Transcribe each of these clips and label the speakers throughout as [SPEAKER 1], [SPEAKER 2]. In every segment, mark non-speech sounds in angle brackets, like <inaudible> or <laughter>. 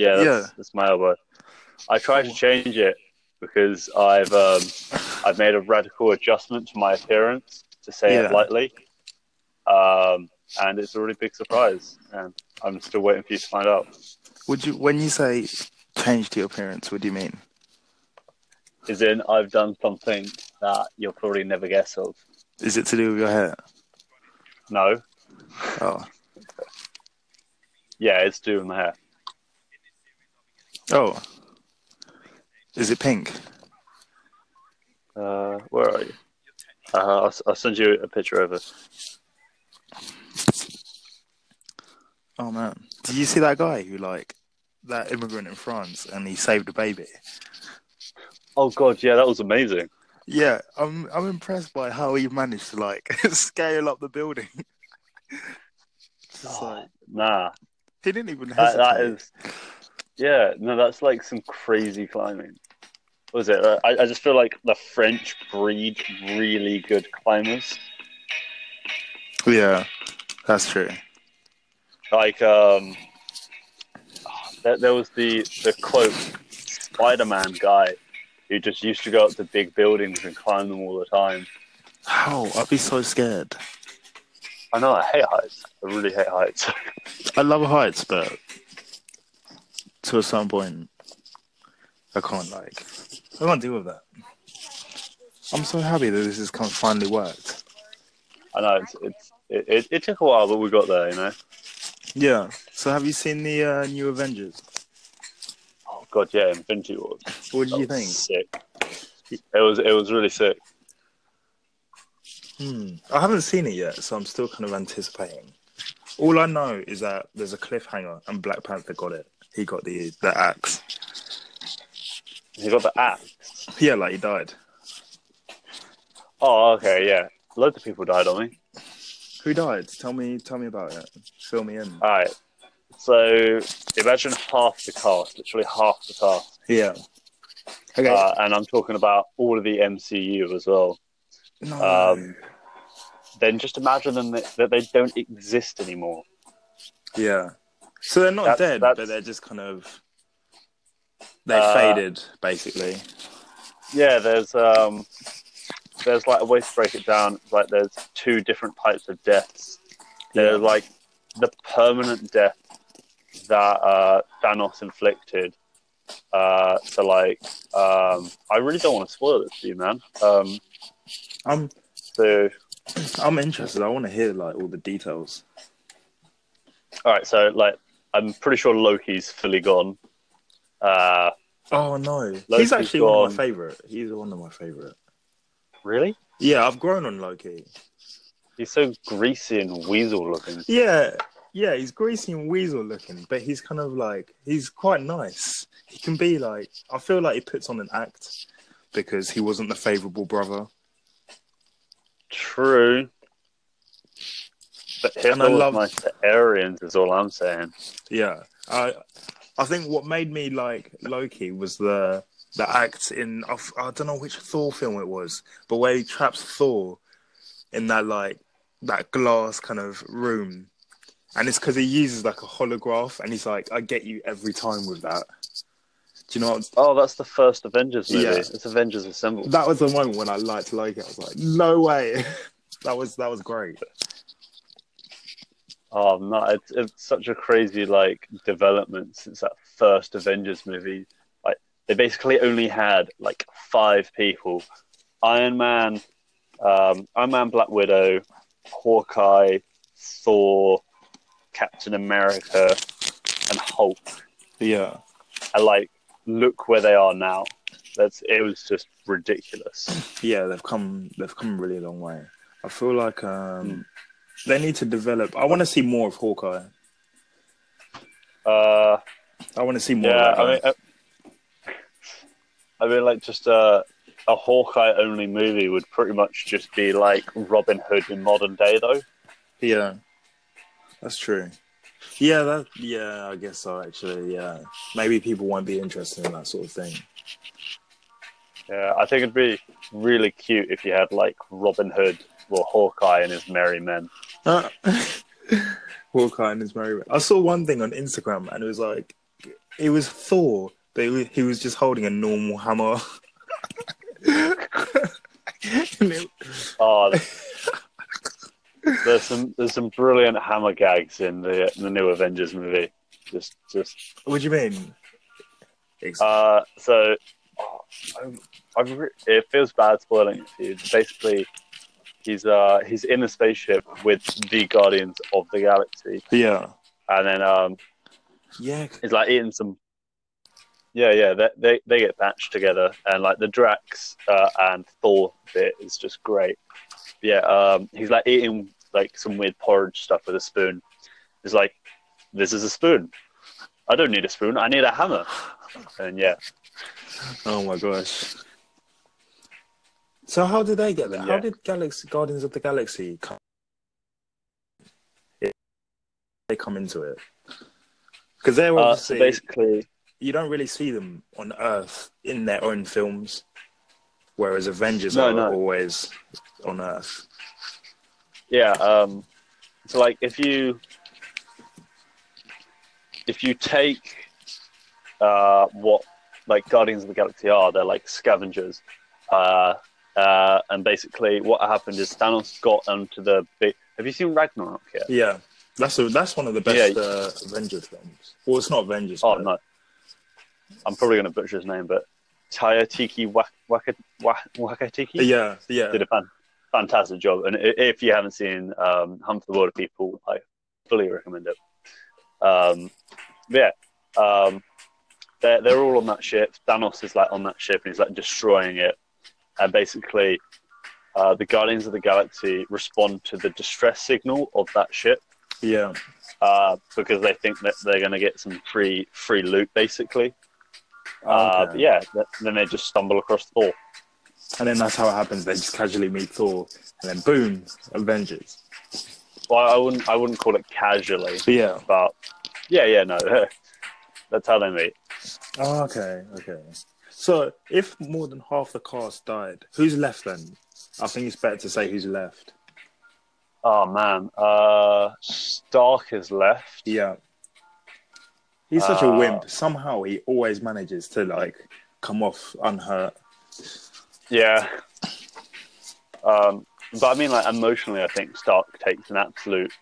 [SPEAKER 1] Yeah, that's,
[SPEAKER 2] Yeah.
[SPEAKER 1] that's my elbow. I tried to change it because I've um, I've made a radical adjustment to my appearance to say
[SPEAKER 2] Yeah.
[SPEAKER 1] it lightly, um, and it's a really big surprise. And I'm still waiting for you to find out.
[SPEAKER 2] Would you, when you say change to your appearance, what do you mean?
[SPEAKER 1] Is in I've done something that you'll probably never guess of.
[SPEAKER 2] Is it to do with your hair?
[SPEAKER 1] No,
[SPEAKER 2] Oh,
[SPEAKER 1] yeah, it's doing my hair.
[SPEAKER 2] Oh, is it pink?
[SPEAKER 1] Uh, where are you? Uh, I'll, I'll send you a picture of it.
[SPEAKER 2] Oh man, did you see that guy who like that immigrant in France and he saved a baby?
[SPEAKER 1] Oh god, yeah, that was amazing.
[SPEAKER 2] Yeah, I'm I'm impressed by how he managed to like <laughs> scale up the building. <laughs> It's like,
[SPEAKER 1] Nah,
[SPEAKER 2] he didn't even
[SPEAKER 1] that,
[SPEAKER 2] hesitate.
[SPEAKER 1] that is, yeah, no, that's like some crazy climbing. What was it? Uh, I, I just feel like the French breed really good climbers.
[SPEAKER 2] Yeah, that's true.
[SPEAKER 1] Like, um, there, there was the the quote Spider-Man guy who just used to go up to big buildings and climb them all the time.
[SPEAKER 2] How? I'd be so scared.
[SPEAKER 1] I know I hate heights. I really hate heights. <laughs>
[SPEAKER 2] I love heights, but to a certain point, I can't like. I can't deal with that. I'm so happy that this has come finally worked.
[SPEAKER 1] I know it's, it's it, it, it took a while, but we got there. You know.
[SPEAKER 2] Yeah. So have you seen the uh, new Avengers?
[SPEAKER 1] Oh god, yeah, Infinity Wars.
[SPEAKER 2] What did
[SPEAKER 1] That
[SPEAKER 2] you think?
[SPEAKER 1] Sick. It was it was really sick.
[SPEAKER 2] Hmm. I haven't seen it yet, so I'm still kind of anticipating. All I know is that there's a cliffhanger, and Black Panther got it. He got the the axe.
[SPEAKER 1] He got the axe.
[SPEAKER 2] Yeah, like he died.
[SPEAKER 1] Oh, okay, yeah. Loads of people died on me.
[SPEAKER 2] Who died? Tell me. Tell me about it. Fill me in.
[SPEAKER 1] All right. So imagine half the cast, literally half the cast,
[SPEAKER 2] Yeah. Okay.
[SPEAKER 1] uh, and I'm talking about all of the MCU as well.
[SPEAKER 2] no.
[SPEAKER 1] Um, then just imagine them that, that they don't exist anymore.
[SPEAKER 2] yeah. So they're not
[SPEAKER 1] That's-
[SPEAKER 2] dead,
[SPEAKER 1] that's-
[SPEAKER 2] but they're just kind of they
[SPEAKER 1] Uh,
[SPEAKER 2] faded, basically.
[SPEAKER 1] Yeah, there's um, there's like a way to break it down. It's like there's two different types of deaths. There's
[SPEAKER 2] Yeah.
[SPEAKER 1] like the permanent death that uh, Thanos inflicted. Uh, so like, um, I really don't want to spoil this for you, man. Um,
[SPEAKER 2] I'm
[SPEAKER 1] so
[SPEAKER 2] I'm interested. I want to hear like all the details.
[SPEAKER 1] all right, so like, I'm pretty sure Loki's fully gone. Uh,
[SPEAKER 2] Oh no,
[SPEAKER 1] Loki's
[SPEAKER 2] he's actually one of my favorite. He's one of my favorite.
[SPEAKER 1] really?
[SPEAKER 2] Yeah, I've grown on Loki.
[SPEAKER 1] He's so greasy and weasel looking.
[SPEAKER 2] Yeah, yeah, he's greasy and weasel looking, but he's kind of like he's quite nice. He can be like I feel like he puts on an act because he wasn't the favourable brother.
[SPEAKER 1] True. But
[SPEAKER 2] And I
[SPEAKER 1] Hitler
[SPEAKER 2] love-
[SPEAKER 1] to Aryans, is all I'm saying.
[SPEAKER 2] Yeah, I I think what made me like Loki was the the act in I don't know which Thor film it was, but where he traps Thor in that like that glass kind of room, and it's because he uses like a holograph, and he's like, I get you every time with that. Do you know what?
[SPEAKER 1] Oh, that's the first Avengers movie.
[SPEAKER 2] Yeah.
[SPEAKER 1] It's Avengers Assemble.
[SPEAKER 2] That was the moment when I liked Loki. I was like, no way. <laughs> that was that was great.
[SPEAKER 1] Oh, no, it's, it's such a crazy like development since that first Avengers movie. Like they basically only had like five people: Iron Man, um, Iron Man, Black Widow, Hawkeye, Thor, Captain America, and Hulk.
[SPEAKER 2] Yeah.
[SPEAKER 1] And like, look where they are now. That's it was just ridiculous.
[SPEAKER 2] yeah, they've come they've come really a really long way. I feel like um, they need to develop. I want to see more of Hawkeye.
[SPEAKER 1] Uh,
[SPEAKER 2] I want to see more.
[SPEAKER 1] yeah,
[SPEAKER 2] of
[SPEAKER 1] I mean, uh, I mean, like just a a Hawkeye only movie would pretty much just be like Robin Hood in modern day, though.
[SPEAKER 2] yeah, that's true. Yeah, that yeah, I guess so. Actually, yeah, maybe people won't be interested in that sort of thing.
[SPEAKER 1] Yeah, I think it'd be really cute if you had like Robin Hood or Hawkeye and his merry men.
[SPEAKER 2] Uh, <laughs> Hawkeye and his merry. I saw one thing on Instagram, and it was like it was Thor, but was, he was just holding a normal hammer. <laughs>
[SPEAKER 1] Oh, there's some there's some brilliant hammer gags in the in the new Avengers movie. Just just
[SPEAKER 2] what do you mean?
[SPEAKER 1] Uh, so oh, I'm, I've re- it feels bad spoiling it for you. Basically, he's uh he's in a spaceship with the Guardians of the Galaxy,
[SPEAKER 2] yeah,
[SPEAKER 1] and then um
[SPEAKER 2] yeah,
[SPEAKER 1] he's like eating some. Yeah, yeah, they they, they get patched together, and like the Drax uh, and Thor bit is just great. Yeah, um, he's like eating like some weird porridge stuff with a spoon. He's like, "This is a spoon. I don't need a spoon. I need a hammer." And yeah,
[SPEAKER 2] Oh my gosh. So how did they get there? How did Galaxy Guardians of the Galaxy come? It, they come into it because they're
[SPEAKER 1] uh,
[SPEAKER 2] obviously
[SPEAKER 1] so basically,
[SPEAKER 2] you don't really see them on Earth in their own films, whereas Avengers
[SPEAKER 1] No,
[SPEAKER 2] are
[SPEAKER 1] no.
[SPEAKER 2] always on Earth.
[SPEAKER 1] yeah. Um, so like, if you if you take uh, what like Guardians of the Galaxy are, they're like scavengers. Uh, uh, and basically, what happened is Thanos got onto the big. Have you seen Ragnarok yet?
[SPEAKER 2] Yeah, that's a, that's one of the best
[SPEAKER 1] Yeah.
[SPEAKER 2] uh, Avengers films. Well, it's not Avengers.
[SPEAKER 1] Oh
[SPEAKER 2] but-
[SPEAKER 1] no, I'm probably going to butcher his name, but Tayatiki Wak- Waka- Wa- Wakatiki
[SPEAKER 2] Yeah, yeah.
[SPEAKER 1] did a fan- fantastic job. And if you haven't seen um, Hunt for the Wilderpeople, I fully recommend it. Um, yeah, um, they're they're all on that ship. Thanos is like on that ship and he's like destroying it. And basically, uh, the Guardians of the Galaxy respond to the distress signal of that ship
[SPEAKER 2] Yeah,
[SPEAKER 1] uh, because they think that they're going to get some free free loot, basically. Uh,
[SPEAKER 2] Okay.
[SPEAKER 1] yeah, th- then they just stumble across Thor.
[SPEAKER 2] and then that's how it happens. They just casually meet Thor, and then boom, Avengers.
[SPEAKER 1] Well, I wouldn't I wouldn't call it casually,
[SPEAKER 2] yeah.
[SPEAKER 1] but yeah, yeah, no, <laughs> that's how they meet.
[SPEAKER 2] Oh, okay, okay. So if more than half the cast died, who's left then? I think it's better to say who's left.
[SPEAKER 1] Oh man, uh, Stark is left.
[SPEAKER 2] Yeah. He's such a
[SPEAKER 1] Uh,
[SPEAKER 2] wimp. Somehow he always manages to like come off unhurt.
[SPEAKER 1] Yeah. Um, but I mean, like emotionally, I think Stark takes an absolute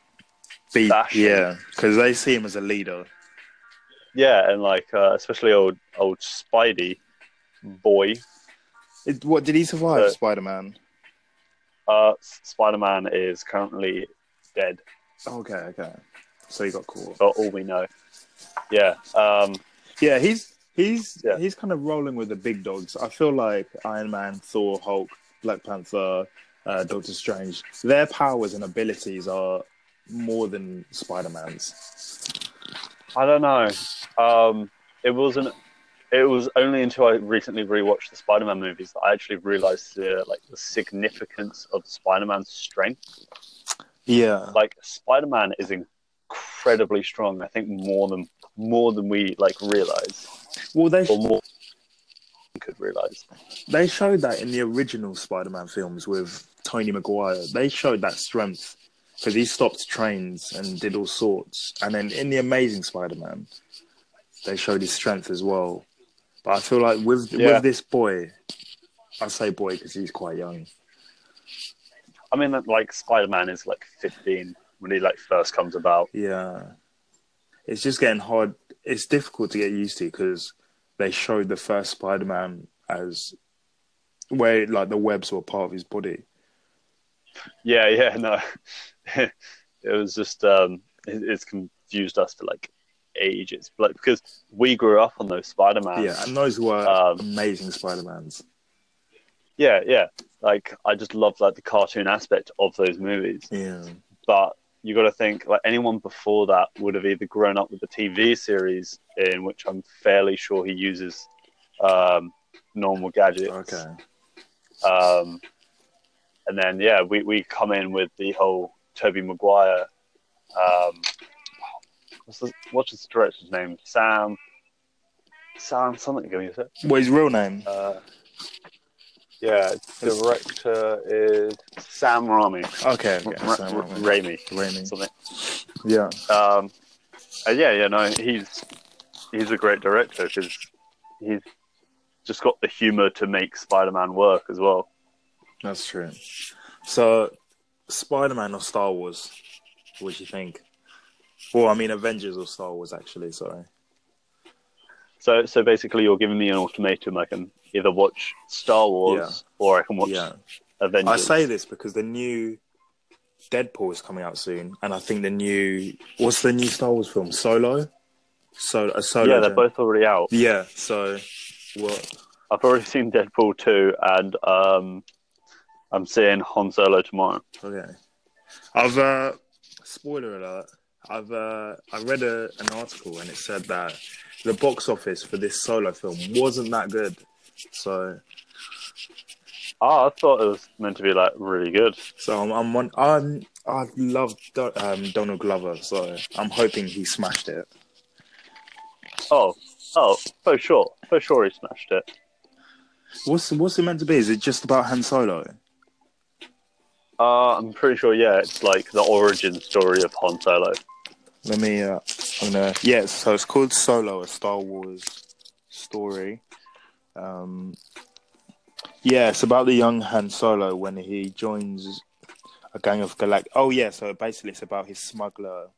[SPEAKER 2] Beat,
[SPEAKER 1] Bashing.
[SPEAKER 2] yeah, because they see him as a leader.
[SPEAKER 1] yeah, and like uh, especially old old Spidey boy.
[SPEAKER 2] It, what did he survive?
[SPEAKER 1] Uh,
[SPEAKER 2] Spider Man.
[SPEAKER 1] Uh, Spider Man is currently dead.
[SPEAKER 2] Okay, okay. So he got caught.
[SPEAKER 1] for all we know. Yeah. Um,
[SPEAKER 2] Yeah, he's he's
[SPEAKER 1] Yeah.
[SPEAKER 2] he's kind of rolling with the big dogs. I feel like Iron Man, Thor, Hulk, Black Panther, uh, Doctor Strange, their powers and abilities are more than Spider Man's.
[SPEAKER 1] I don't know. Um, it wasn't. It was only until I recently rewatched the Spider-Man movies that I actually realized the like the significance of Spider-Man's strength.
[SPEAKER 2] Yeah,
[SPEAKER 1] Like Spider-Man is incredibly strong. I think more than more than we like realize,
[SPEAKER 2] well they
[SPEAKER 1] or more could realize.
[SPEAKER 2] they showed that in the original Spider Man films with Tobey Maguire. They showed that strength because he stopped trains and did all sorts. And then in the Amazing Spider Man, they showed his strength as well. But I feel like with
[SPEAKER 1] Yeah.
[SPEAKER 2] with this boy, I say boy because he's quite young.
[SPEAKER 1] I mean, like Spider-Man is like 15 when he like first comes about.
[SPEAKER 2] Yeah, it's just getting hard. It's difficult to get used to because they showed the first Spider Man as where like the webs were part of his body.
[SPEAKER 1] Yeah, yeah, no. <laughs> it was just um it, it's confused us to like age. It's like because we grew up on those Spider Man.
[SPEAKER 2] Yeah, and those were
[SPEAKER 1] Um,
[SPEAKER 2] amazing Spider Mans.
[SPEAKER 1] yeah, yeah. Like I just love like the cartoon aspect of those movies.
[SPEAKER 2] Yeah,
[SPEAKER 1] But you got to think like anyone before that would have either grown up with the TV series in which I'm fairly sure he uses um, normal gadgets.
[SPEAKER 2] okay.
[SPEAKER 1] Um, and then yeah, we, we come in with the whole Tobey Maguire. Um, what's the, what's his director's name? Sam. Sam something. Give me a sec.
[SPEAKER 2] What his real name?
[SPEAKER 1] Uh, yeah, director is Sam Raimi.
[SPEAKER 2] Okay, okay.
[SPEAKER 1] Ra-
[SPEAKER 2] Sam
[SPEAKER 1] Ra-
[SPEAKER 2] Raimi.
[SPEAKER 1] Raimi. Something.
[SPEAKER 2] Yeah,
[SPEAKER 1] Um, uh, yeah, yeah, no, he's he's a great director because he's just got the humor to make Spider-Man work as well.
[SPEAKER 2] That's true. So, Spider Man or Star Wars? What do you think? Well, I mean, Avengers or Star Wars, actually. Sorry.
[SPEAKER 1] So, so basically, you're giving me an ultimatum. I can either watch Star Wars or I can watch
[SPEAKER 2] Yeah.
[SPEAKER 1] Avengers.
[SPEAKER 2] I say this because the new Deadpool is coming out soon, and I think the new what's the new Star Wars film? Solo. So a solo.
[SPEAKER 1] yeah, they're both already out.
[SPEAKER 2] Yeah. So what?
[SPEAKER 1] I've already seen Deadpool 2, and um, I'm seeing Han Solo tomorrow.
[SPEAKER 2] Okay. I've uh spoiler alert. I've uh I read a, an article and it said that the box office for this solo film wasn't that good. So
[SPEAKER 1] Ah, I thought it was meant to be like really good.
[SPEAKER 2] so I'm I'm, one, I'm I love Do- um, Donald Glover, so I'm hoping he smashed it.
[SPEAKER 1] Oh, oh, for sure, for sure, he smashed it.
[SPEAKER 2] What's what's it meant to be? Is it just about Han Solo?
[SPEAKER 1] Uh, I'm pretty sure. Yeah, it's like the origin story of Han Solo.
[SPEAKER 2] Let me. Uh, I'm gonna. Yeah. So it's called Solo, a Star Wars story. Um. Yeah, it's about the young Han Solo when he joins a gang of galact. Oh yeah, so basically it's about his smuggler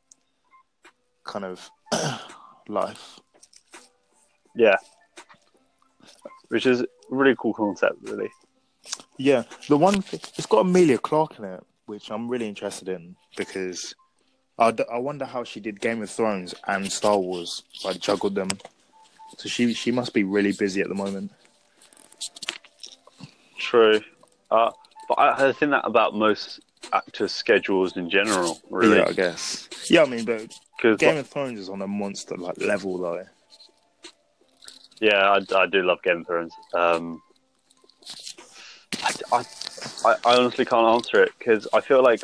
[SPEAKER 2] kind of <clears throat> life.
[SPEAKER 1] Yeah, which is a really cool concept, really.
[SPEAKER 2] Yeah, the one thing it's got Emilia Clarke in it, which I'm really interested in because I, d- I wonder how she did Game of Thrones and Star Wars, like juggled them. So she she must be really busy at the moment.
[SPEAKER 1] True. Uh, but I, I think that about most actors' schedules in general, really.
[SPEAKER 2] Yeah, I guess. Yeah, I mean, but
[SPEAKER 1] Because
[SPEAKER 2] Game of Thrones is on a monster like level though.
[SPEAKER 1] yeah, I, I do love Game of Thrones. Um, I, I, I, I honestly can't answer it because I feel like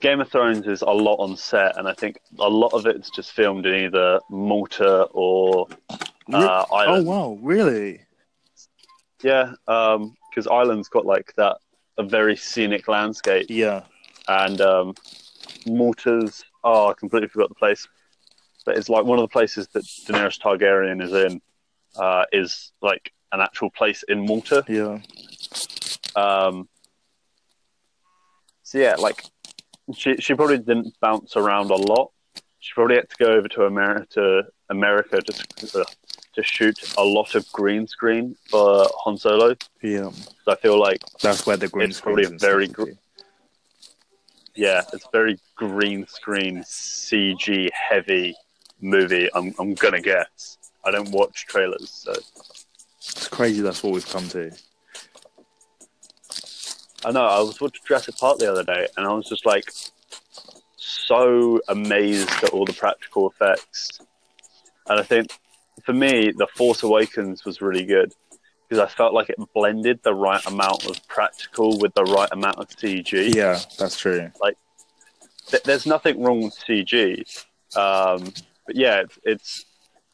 [SPEAKER 1] Game of Thrones is a lot on set, and I think a lot of it's just filmed in either Malta or uh,
[SPEAKER 2] oh
[SPEAKER 1] Ireland.
[SPEAKER 2] wow, really?
[SPEAKER 1] Yeah, because Ireland's got like that a very scenic landscape,
[SPEAKER 2] Yeah,
[SPEAKER 1] and um, Malta's oh, I completely forgot the place, but it's like one of the places that Daenerys Targaryen is in uh, is like an actual place in Malta.
[SPEAKER 2] yeah,
[SPEAKER 1] Um, so yeah, like she she probably didn't bounce around a lot. She probably had to go over to America to America to uh, to shoot a lot of green screen for Han Solo.
[SPEAKER 2] yeah.
[SPEAKER 1] So I feel like
[SPEAKER 2] That's where the green
[SPEAKER 1] It's probably very gr- yeah, it's very green screen CG heavy movie. I'm I'm gonna guess. I don't watch trailers, so
[SPEAKER 2] It's crazy. That's what we've come to.
[SPEAKER 1] I know. I was watching Jurassic Park the other day, and I was just like so amazed at all the practical effects. And I think for me, The Force Awakens was really good because I felt like it blended the right amount of practical with the right amount of CG.
[SPEAKER 2] Yeah, that's true.
[SPEAKER 1] Th- There's nothing wrong with CG, um, but yeah, it's, it's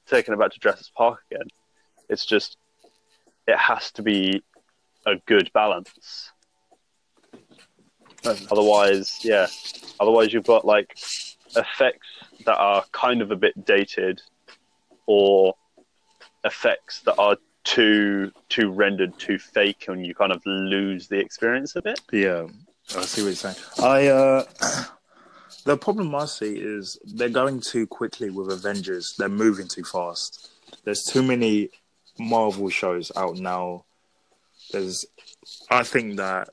[SPEAKER 1] taking it back to Jurassic Park again. It's just it has to be a good balance. <laughs> Otherwise, yeah. Otherwise, you've got like effects that are kind of a bit dated, or effects that are too too rendered, too fake, and you kind of lose the experience of it.
[SPEAKER 2] Yeah, I see what you're saying. I uh, <clears throat> the problem I see is they're going too quickly with Avengers. They're moving too fast. There's too many Marvel shows out now. There's, I think that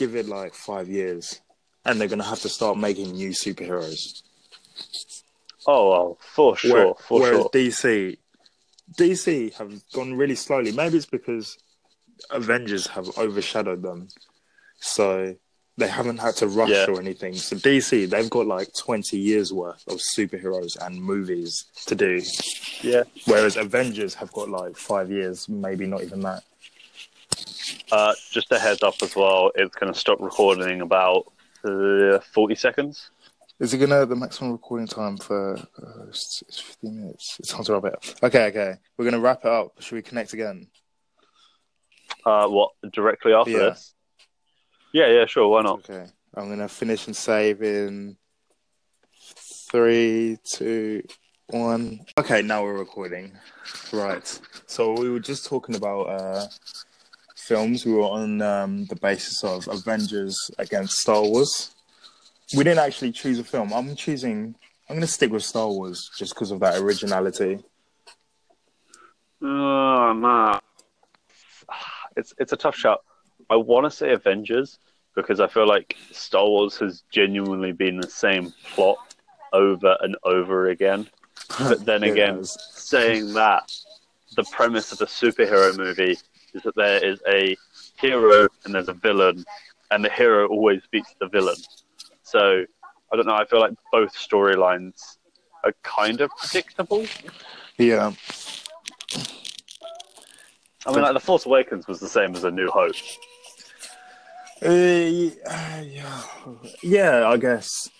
[SPEAKER 2] give it like five years, and they're gonna have to start making new superheroes.
[SPEAKER 1] Oh, well, for sure,
[SPEAKER 2] Where-
[SPEAKER 1] for
[SPEAKER 2] whereas
[SPEAKER 1] sure.
[SPEAKER 2] DC, DC have gone really slowly. Maybe it's because Avengers have overshadowed them, so they haven't had to rush
[SPEAKER 1] Yeah.
[SPEAKER 2] or anything. So DC, they've got like twenty years worth of superheroes and movies to do,
[SPEAKER 1] Yeah.
[SPEAKER 2] whereas Avengers have got like five years, maybe not even that.
[SPEAKER 1] Uh, just a heads up as well. It's going to stop recording about uh, forty seconds.
[SPEAKER 2] Is it gonna the maximum recording time for? Uh, it's, it's fifteen minutes. It sounds right bit. Okay, okay. We're gonna wrap it up. Should we connect again?
[SPEAKER 1] Uh, what directly after
[SPEAKER 2] Yeah.
[SPEAKER 1] this? Yeah, yeah, sure. Why not?
[SPEAKER 2] Okay. I'm gonna finish and save in three, two, One. Okay, now we're recording. Right. So we were just talking about uh, films. We were on um, the basis of Avengers against Star Wars. We didn't actually choose a film. I'm choosing. I'm going to stick with Star Wars just because of that originality.
[SPEAKER 1] Oh man, it's it's a tough shot. I want to say Avengers because I feel like Star Wars has genuinely been the same plot over and over again. But then <laughs> again, saying that, the premise of a superhero movie is that there is a hero and there's a villain, and the hero always beats the villain. So I don't know. I feel like both storylines are kind of predictable.
[SPEAKER 2] Yeah.
[SPEAKER 1] I mean, like the Force Awakens was the same as A New Hope.
[SPEAKER 2] Uh, yeah. I guess.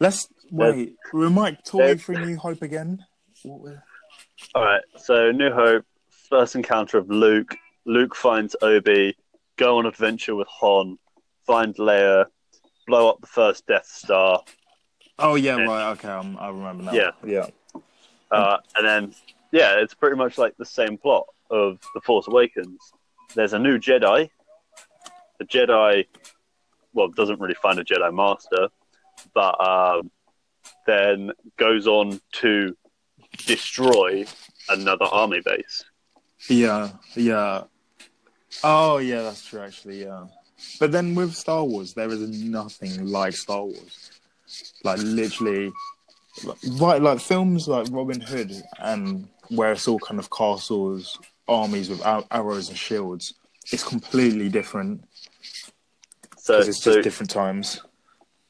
[SPEAKER 2] Let's wait. We might talk through New Hope again.
[SPEAKER 1] All right, so New Hope, first encounter of Luke. Luke finds Obi, go on adventure with Han, find Leia, blow up the first Death Star,
[SPEAKER 2] Oh yeah,
[SPEAKER 1] Yeah.
[SPEAKER 2] right. Okay, um, I remember now.
[SPEAKER 1] Yeah.
[SPEAKER 2] yeah,
[SPEAKER 1] uh, and then yeah, it's pretty much like the same plot of the Force Awakens. There's a new Jedi. The Jedi, well, doesn't really find a Jedi Master, but um, then goes on to destroy another army base.
[SPEAKER 2] yeah, yeah. Oh yeah, that's true. Actually, yeah. But then with Star Wars, there is nothing like Star Wars. Like literally, right? Like films like Robin Hood and where it's all kind of castles, armies with arrows and shields. It's completely different
[SPEAKER 1] So,
[SPEAKER 2] it's
[SPEAKER 1] so
[SPEAKER 2] just different times.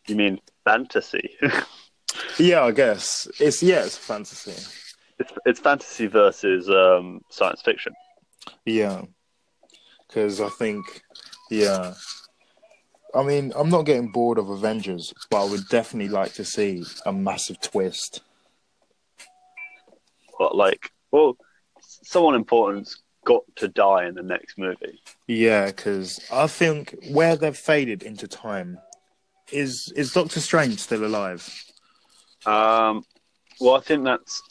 [SPEAKER 1] you mean fantasy? <laughs>
[SPEAKER 2] Yeah, I guess it's yeah, it's fantasy.
[SPEAKER 1] it's, it's fantasy versus um, science fiction.
[SPEAKER 2] Yeah, because I think, yeah, I mean, I'm not getting bored of Avengers, but I would definitely like to see a massive twist.
[SPEAKER 1] But like, well, someone important's got to die in the next movie.
[SPEAKER 2] Yeah, because I think where they've faded into time is is Doctor Strange still alive?
[SPEAKER 1] Um, well, I think that's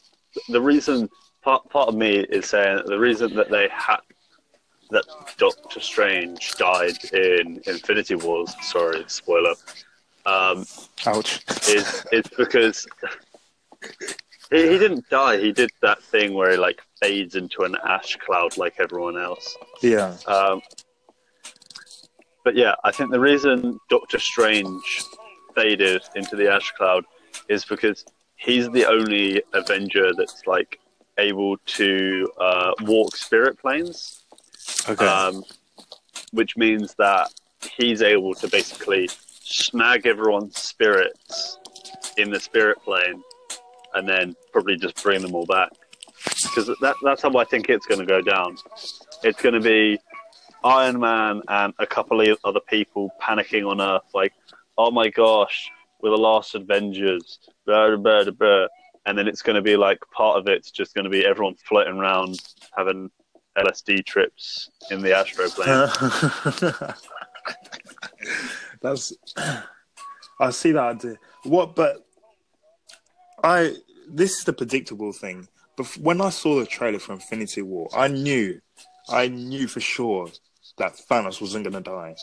[SPEAKER 1] the reason. Part part of me is saying that the reason that they had that Doctor Strange died in Infinity Wars. Sorry, spoiler. Um,
[SPEAKER 2] Ouch.
[SPEAKER 1] is is because he, he didn't die. He did that thing where he like fades into an ash cloud like everyone else.
[SPEAKER 2] yeah,
[SPEAKER 1] Um, but yeah, I think the reason Doctor Strange faded into the ash cloud is because he's the only Avenger that's like able to uh, walk spirit planes,
[SPEAKER 2] okay.
[SPEAKER 1] um, which means that he's able to basically snag everyone's spirits in the spirit plane and then probably just bring them all back. Because that, that's how I think it's going to go down. It's going to be Iron Man and a couple of other people panicking on Earth, like, oh my gosh, we're the last Avengers, blah, blah, blah, blah. And then it's going to be like part of it's just going to be everyone floating around having LSD trips in the astral plane. <laughs>
[SPEAKER 2] That's I see that idea. What, but I this is the predictable thing. But when I saw the trailer for Infinity War, I knew, I knew for sure that Thanos wasn't gonna die.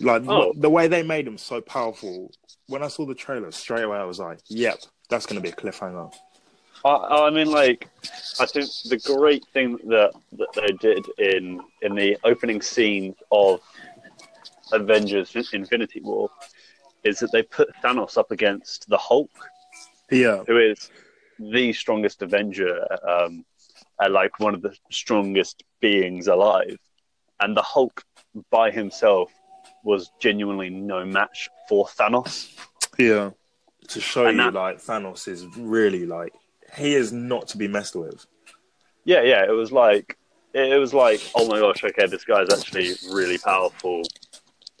[SPEAKER 2] Like
[SPEAKER 1] Oh.
[SPEAKER 2] the way they made him so powerful. When I saw the trailer, straight away I was like, "Yep, that's gonna be a cliffhanger."
[SPEAKER 1] I, I mean, like, I think the great thing that, that they did in in the opening scene of Avengers Infinity War is that they put Thanos up against the Hulk,
[SPEAKER 2] Yeah,
[SPEAKER 1] who is the strongest Avenger, um, and like one of the strongest beings alive. And the Hulk by himself was genuinely no match for Thanos.
[SPEAKER 2] yeah. To show
[SPEAKER 1] And
[SPEAKER 2] you,
[SPEAKER 1] that-
[SPEAKER 2] like Thanos is really like he is not to be messed with.
[SPEAKER 1] Yeah, yeah, it was like it was like, oh my gosh, okay, this guy's actually really powerful.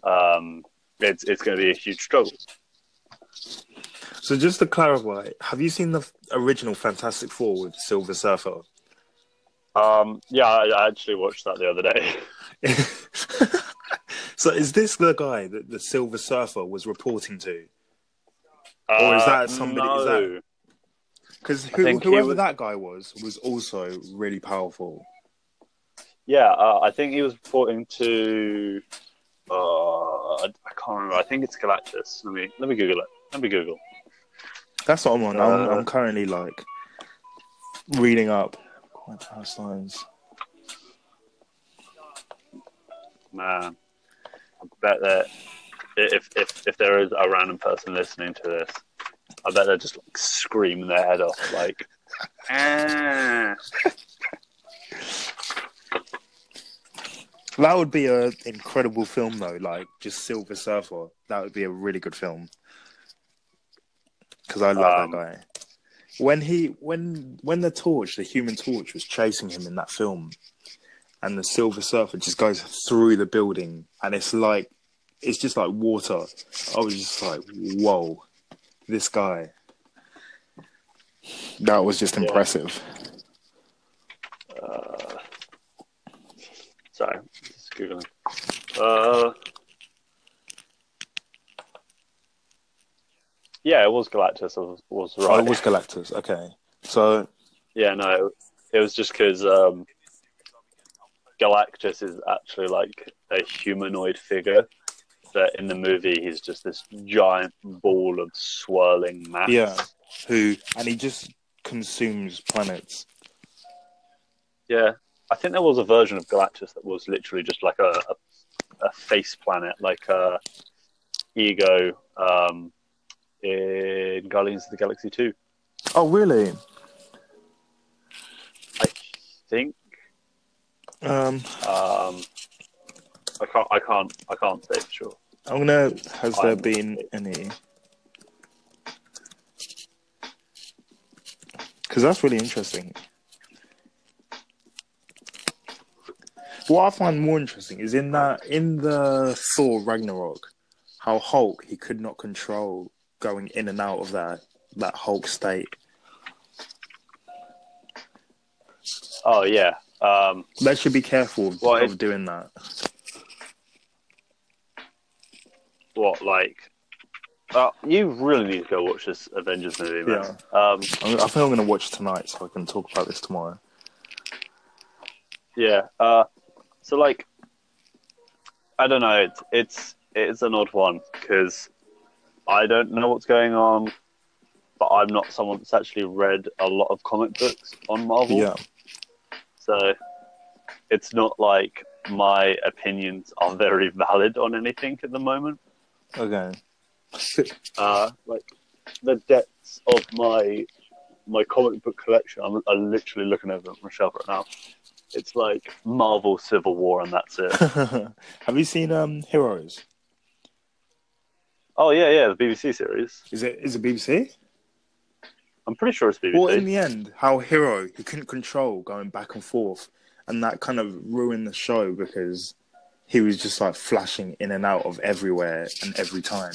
[SPEAKER 1] Um, it's it's going to be a huge struggle.
[SPEAKER 2] So just to clarify, have you seen the original Fantastic Four with Silver Surfer?
[SPEAKER 1] Um, yeah, I, I actually watched that the other day. <laughs>
[SPEAKER 2] so is this the guy that the Silver Surfer was reporting to? Or is
[SPEAKER 1] Uh,
[SPEAKER 2] that somebody- is that-
[SPEAKER 1] no.
[SPEAKER 2] Because
[SPEAKER 1] he
[SPEAKER 2] whoever
[SPEAKER 1] was-
[SPEAKER 2] that guy was was also really powerful.
[SPEAKER 1] Yeah, uh, I think he was reporting to. Uh, I, I can't remember. I think it's Galactus. Let me let me Google it. Let me Google.
[SPEAKER 2] That's what I'm on. I'm,
[SPEAKER 1] Uh,
[SPEAKER 2] I'm currently like reading up quite past lines.
[SPEAKER 1] Man, I bet that if if if there is a random person listening to this, I bet they're just like screaming their head off, like. "Ah."
[SPEAKER 2] That would be an incredible film, though. Like just Silver Surfer. That would be a really good film. Because I love
[SPEAKER 1] Um,
[SPEAKER 2] that guy. When he when when the torch, the Human Torch, was chasing him in that film, and the Silver Surfer just goes through the building, and it's like it's just like water. I was just like, whoa, this guy. That was just
[SPEAKER 1] Yeah.
[SPEAKER 2] impressive.
[SPEAKER 1] Uh, sorry, just googling. Uh, yeah, it was Galactus. I was, was
[SPEAKER 2] Oh,
[SPEAKER 1] right.
[SPEAKER 2] it was Galactus. Okay, so
[SPEAKER 1] Yeah, no, it was just because um, Galactus is actually like a humanoid figure. That in the movie he's just this giant ball of swirling mass.
[SPEAKER 2] Yeah. who and he just consumes planets.
[SPEAKER 1] Yeah, I think there was a version of Galactus that was literally just like a a, a face planet, like a ego um, in Guardians of the Galaxy Two.
[SPEAKER 2] Oh, really?
[SPEAKER 1] I think.
[SPEAKER 2] Um,
[SPEAKER 1] Um, I can't. I can't. I can't say for sure.
[SPEAKER 2] I'm gonna. Has there
[SPEAKER 1] I'm-
[SPEAKER 2] been any? Because that's really interesting. What I find more interesting is in that in the Thor Ragnarok, how Hulk he could not control going in and out of that that Hulk state.
[SPEAKER 1] Oh yeah. Um,
[SPEAKER 2] They should be careful of,
[SPEAKER 1] Well,
[SPEAKER 2] of
[SPEAKER 1] it-
[SPEAKER 2] doing that.
[SPEAKER 1] What like? Uh, you really need to go watch this Avengers movie, man. Um,
[SPEAKER 2] I I think I'm gonna watch tonight so I can talk about this tomorrow.
[SPEAKER 1] yeah. Uh, so like, I don't know. It's it's it's an odd one because I don't know what's going on, but I'm not someone that's actually read a lot of comic books on Marvel.
[SPEAKER 2] Yeah.
[SPEAKER 1] So it's not like my opinions are very valid on anything at the moment.
[SPEAKER 2] Okay. <laughs>
[SPEAKER 1] Uh, like the depths of my my comic book collection, I'm, I'm literally looking over at my shelf right now. It's like Marvel Civil War, and that's it. <laughs>
[SPEAKER 2] Have you seen um Heroes?
[SPEAKER 1] oh yeah, yeah, the BBC series.
[SPEAKER 2] Is it is it BBC?
[SPEAKER 1] I'm pretty sure it's BBC.
[SPEAKER 2] Well, in the end, how Hero he couldn't control going back and forth, and that kind of ruined the show because he was just like flashing in and out of everywhere and every time.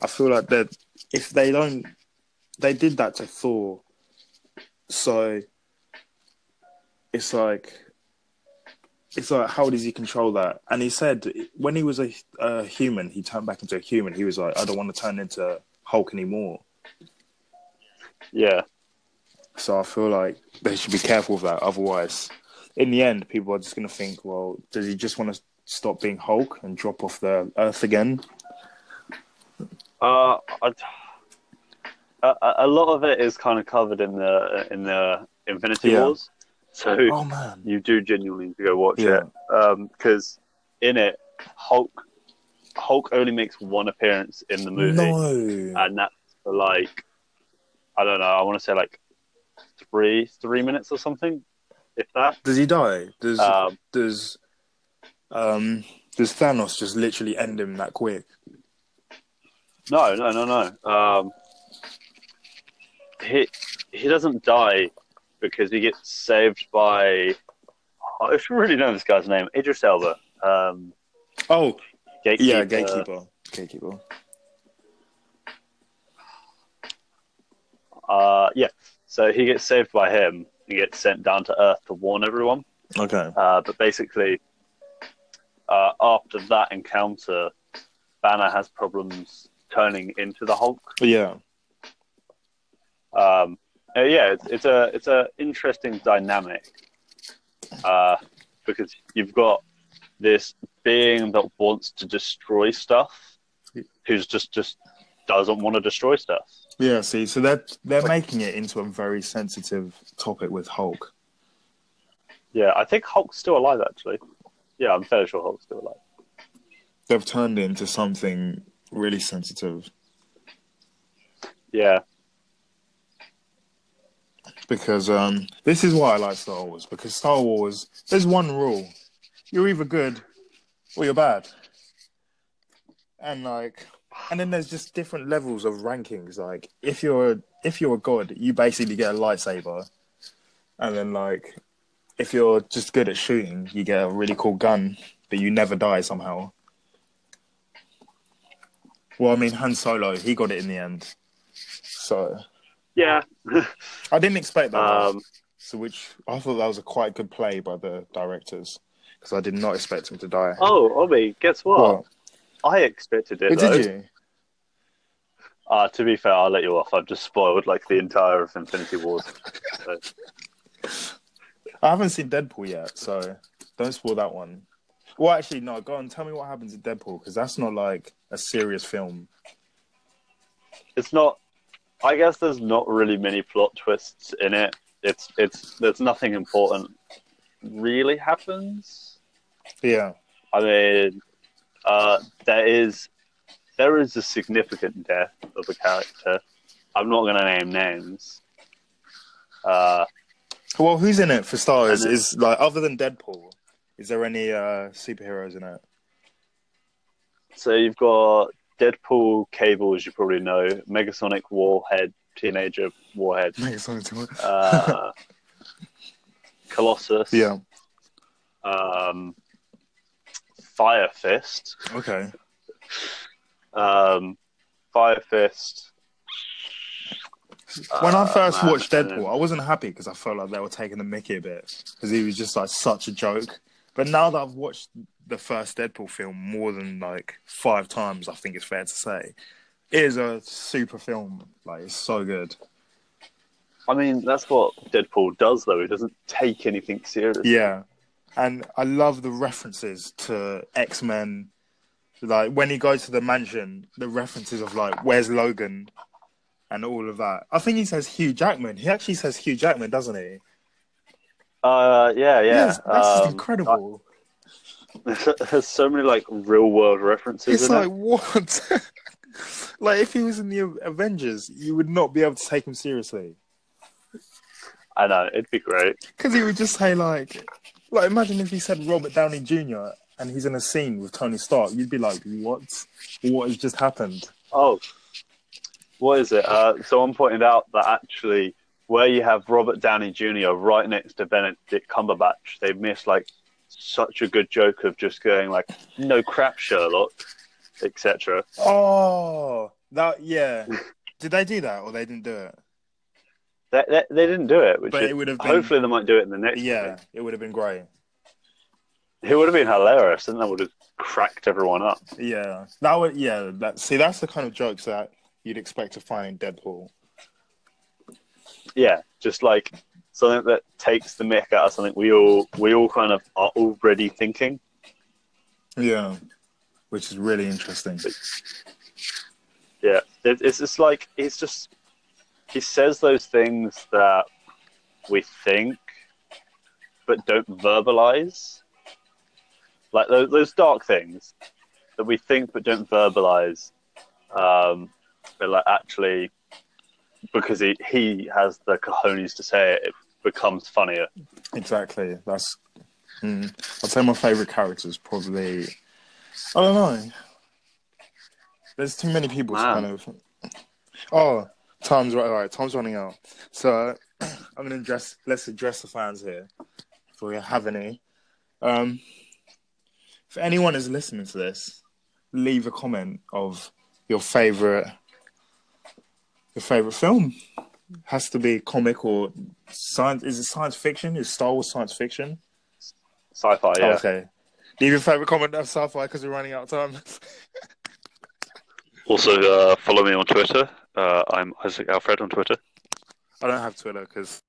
[SPEAKER 2] I feel like that if they don't, they did that to Thor, so it's like. It's like, how does he control that? And he said when he was a, a human, he turned back into a human. He was like, I don't want to turn into Hulk anymore.
[SPEAKER 1] yeah,
[SPEAKER 2] So I feel like they should be careful of that. Otherwise, in the end, people are just going to think, well, does he just want to stop being Hulk and drop off the Earth again?
[SPEAKER 1] uh, I, a, lot of it is kind of covered in the in the Infinity
[SPEAKER 2] Yeah.
[SPEAKER 1] Wars. So
[SPEAKER 2] Oh man,
[SPEAKER 1] you do genuinely need to go watch
[SPEAKER 2] Yeah.
[SPEAKER 1] it because in it, Hulk Hulk only makes one appearance in the movie,
[SPEAKER 2] no.
[SPEAKER 1] and that's for like I don't know. I want to say like three three minutes or something, if that.
[SPEAKER 2] Does he die? Does
[SPEAKER 1] Um,
[SPEAKER 2] does um does Thanos just literally end him that quick?
[SPEAKER 1] no, no, no, no. Um, he he doesn't die because he gets saved by. I should really know this guy's name, Idris Elba. Um,
[SPEAKER 2] Oh
[SPEAKER 1] gatekeeper.
[SPEAKER 2] yeah, gatekeeper, gatekeeper.
[SPEAKER 1] Uh, yeah. So he gets saved by him. He gets sent down to Earth to warn everyone.
[SPEAKER 2] Okay.
[SPEAKER 1] Uh, but basically, uh, after that encounter, Banner has problems turning into the Hulk.
[SPEAKER 2] Yeah.
[SPEAKER 1] Um, Uh, yeah, it's, it's a it's a interesting dynamic uh, because you've got this being that wants to destroy stuff, who's just just doesn't want to destroy stuff.
[SPEAKER 2] Yeah, see, so they're they're making it into a very sensitive topic with Hulk.
[SPEAKER 1] Yeah, I think Hulk's still alive actually. Yeah, I'm fairly sure Hulk's still alive.
[SPEAKER 2] They've turned it into something really sensitive
[SPEAKER 1] Yeah,
[SPEAKER 2] because um, this is why I like Star Wars. Because Star Wars, there's one rule: you're either good or you're bad, and like, and then there's just different levels of rankings. Like, if you're a, if you're a god, you basically get a lightsaber, and then like, if you're just good at shooting, you get a really cool gun, but you never die somehow. Well, I mean, Han Solo, he got it in the end, so
[SPEAKER 1] yeah. <laughs>
[SPEAKER 2] I didn't expect that.
[SPEAKER 1] um,
[SPEAKER 2] So, which I thought that was a quite good play by the directors because I did not expect him to die.
[SPEAKER 1] oh, Obi, guess what?
[SPEAKER 2] What?
[SPEAKER 1] I expected it.
[SPEAKER 2] Did you?
[SPEAKER 1] Uh, to be fair, I'll let you off. I've just spoiled like the entire of Infinity Wars. So, <laughs>
[SPEAKER 2] I haven't seen Deadpool yet, so don't spoil that one. Well, actually, no. Go on, tell me what happens in Deadpool because that's not like a serious film.
[SPEAKER 1] it's not. I guess there's not really many plot twists in it. It's it's there's nothing important really happens.
[SPEAKER 2] Yeah,
[SPEAKER 1] I mean, uh, there is there is a significant death of a character. I'm not going to name names. Uh,
[SPEAKER 2] Well, who's in it for stars?
[SPEAKER 1] Then-
[SPEAKER 2] Is like other than Deadpool, is there any uh, superheroes in it?
[SPEAKER 1] so you've got Deadpool, Cable, as you probably know, Negasonic Warhead, Teenager Warhead, <laughs> Negasonic, Warhead, uh, Colossus,
[SPEAKER 2] yeah.
[SPEAKER 1] um, Fire Fist,
[SPEAKER 2] Okay.
[SPEAKER 1] um, Fire Fist.
[SPEAKER 2] When I
[SPEAKER 1] uh,
[SPEAKER 2] first
[SPEAKER 1] man,
[SPEAKER 2] watched Deadpool,
[SPEAKER 1] then-
[SPEAKER 2] I wasn't happy because I felt like they were taking the Mickey a bit because he was just like such a joke. But now that I've watched the first Deadpool film more than like five times, I think it's fair to say it is a super film. Like it's so good.
[SPEAKER 1] I mean, that's what Deadpool does, though. He doesn't take anything seriously.
[SPEAKER 2] Yeah, and I love the references to X Men. Like when he goes to the mansion, the references of like where's Logan, and all of that. I think he says Hugh Jackman. He actually says Hugh Jackman, doesn't he?
[SPEAKER 1] Uh, yeah, yeah.
[SPEAKER 2] Yes, that's just
[SPEAKER 1] Um,
[SPEAKER 2] incredible.
[SPEAKER 1] There's <laughs> so many like real world references
[SPEAKER 2] It's
[SPEAKER 1] in
[SPEAKER 2] like
[SPEAKER 1] it.
[SPEAKER 2] what? <laughs> like if he was in the Avengers, you would not be able to take him seriously
[SPEAKER 1] I know it'd be great.
[SPEAKER 2] because he would just say like, like imagine if he said Robert Downey Jr. and he's in a scene with Tony Stark, you'd be like, what? What has just happened?
[SPEAKER 1] Oh, what is it? Uh, someone pointed out that actually, where you have Robert Downey Jr. right next to Benedict Cumberbatch, they missed like such a good joke of just going like, "No crap, Sherlock," etc.
[SPEAKER 2] Oh, that yeah. Did they do that or they didn't do it?
[SPEAKER 1] They, they, they didn't do it, which
[SPEAKER 2] But
[SPEAKER 1] is-
[SPEAKER 2] it would have been-
[SPEAKER 1] hopefully they might do it in the next.
[SPEAKER 2] Yeah,
[SPEAKER 1] movie.
[SPEAKER 2] it would have been great.
[SPEAKER 1] it would have been hilarious, and that would have cracked everyone up.
[SPEAKER 2] Yeah, that would. Yeah, that. See, that's the kind of jokes that you'd expect to find in Deadpool.
[SPEAKER 1] Yeah, just like something that takes the mick out of something we all we all kind of are already thinking.
[SPEAKER 2] Yeah, which is really interesting.
[SPEAKER 1] Yeah, it, it's just like it's just he says those things that we think but don't verbalize, like those, those dark things that we think but don't verbalize. Um, but like actually, because he he has the cojones to say it, it becomes funnier.
[SPEAKER 2] Exactly. That's. Mm, I'd say my favorite character is probably. I don't know. There's too many people to
[SPEAKER 1] Wow.
[SPEAKER 2] kind of. Oh, time's right. All right, time's running out. So <clears throat> I'm gonna address. Let's address the fans here, if we have any. Um, if anyone is listening to this, leave a comment of your favorite. Your favorite film has to be comic or science. Is it science fiction? Is Star Wars science fiction?
[SPEAKER 1] Sci-fi, yeah.
[SPEAKER 2] Okay. Leave your favorite comment of sci-fi because we're running out of time. <laughs>
[SPEAKER 1] Also, uh, follow me on Twitter. Uh, I'm Isaac Alfred on Twitter.
[SPEAKER 2] I don't have Twitter because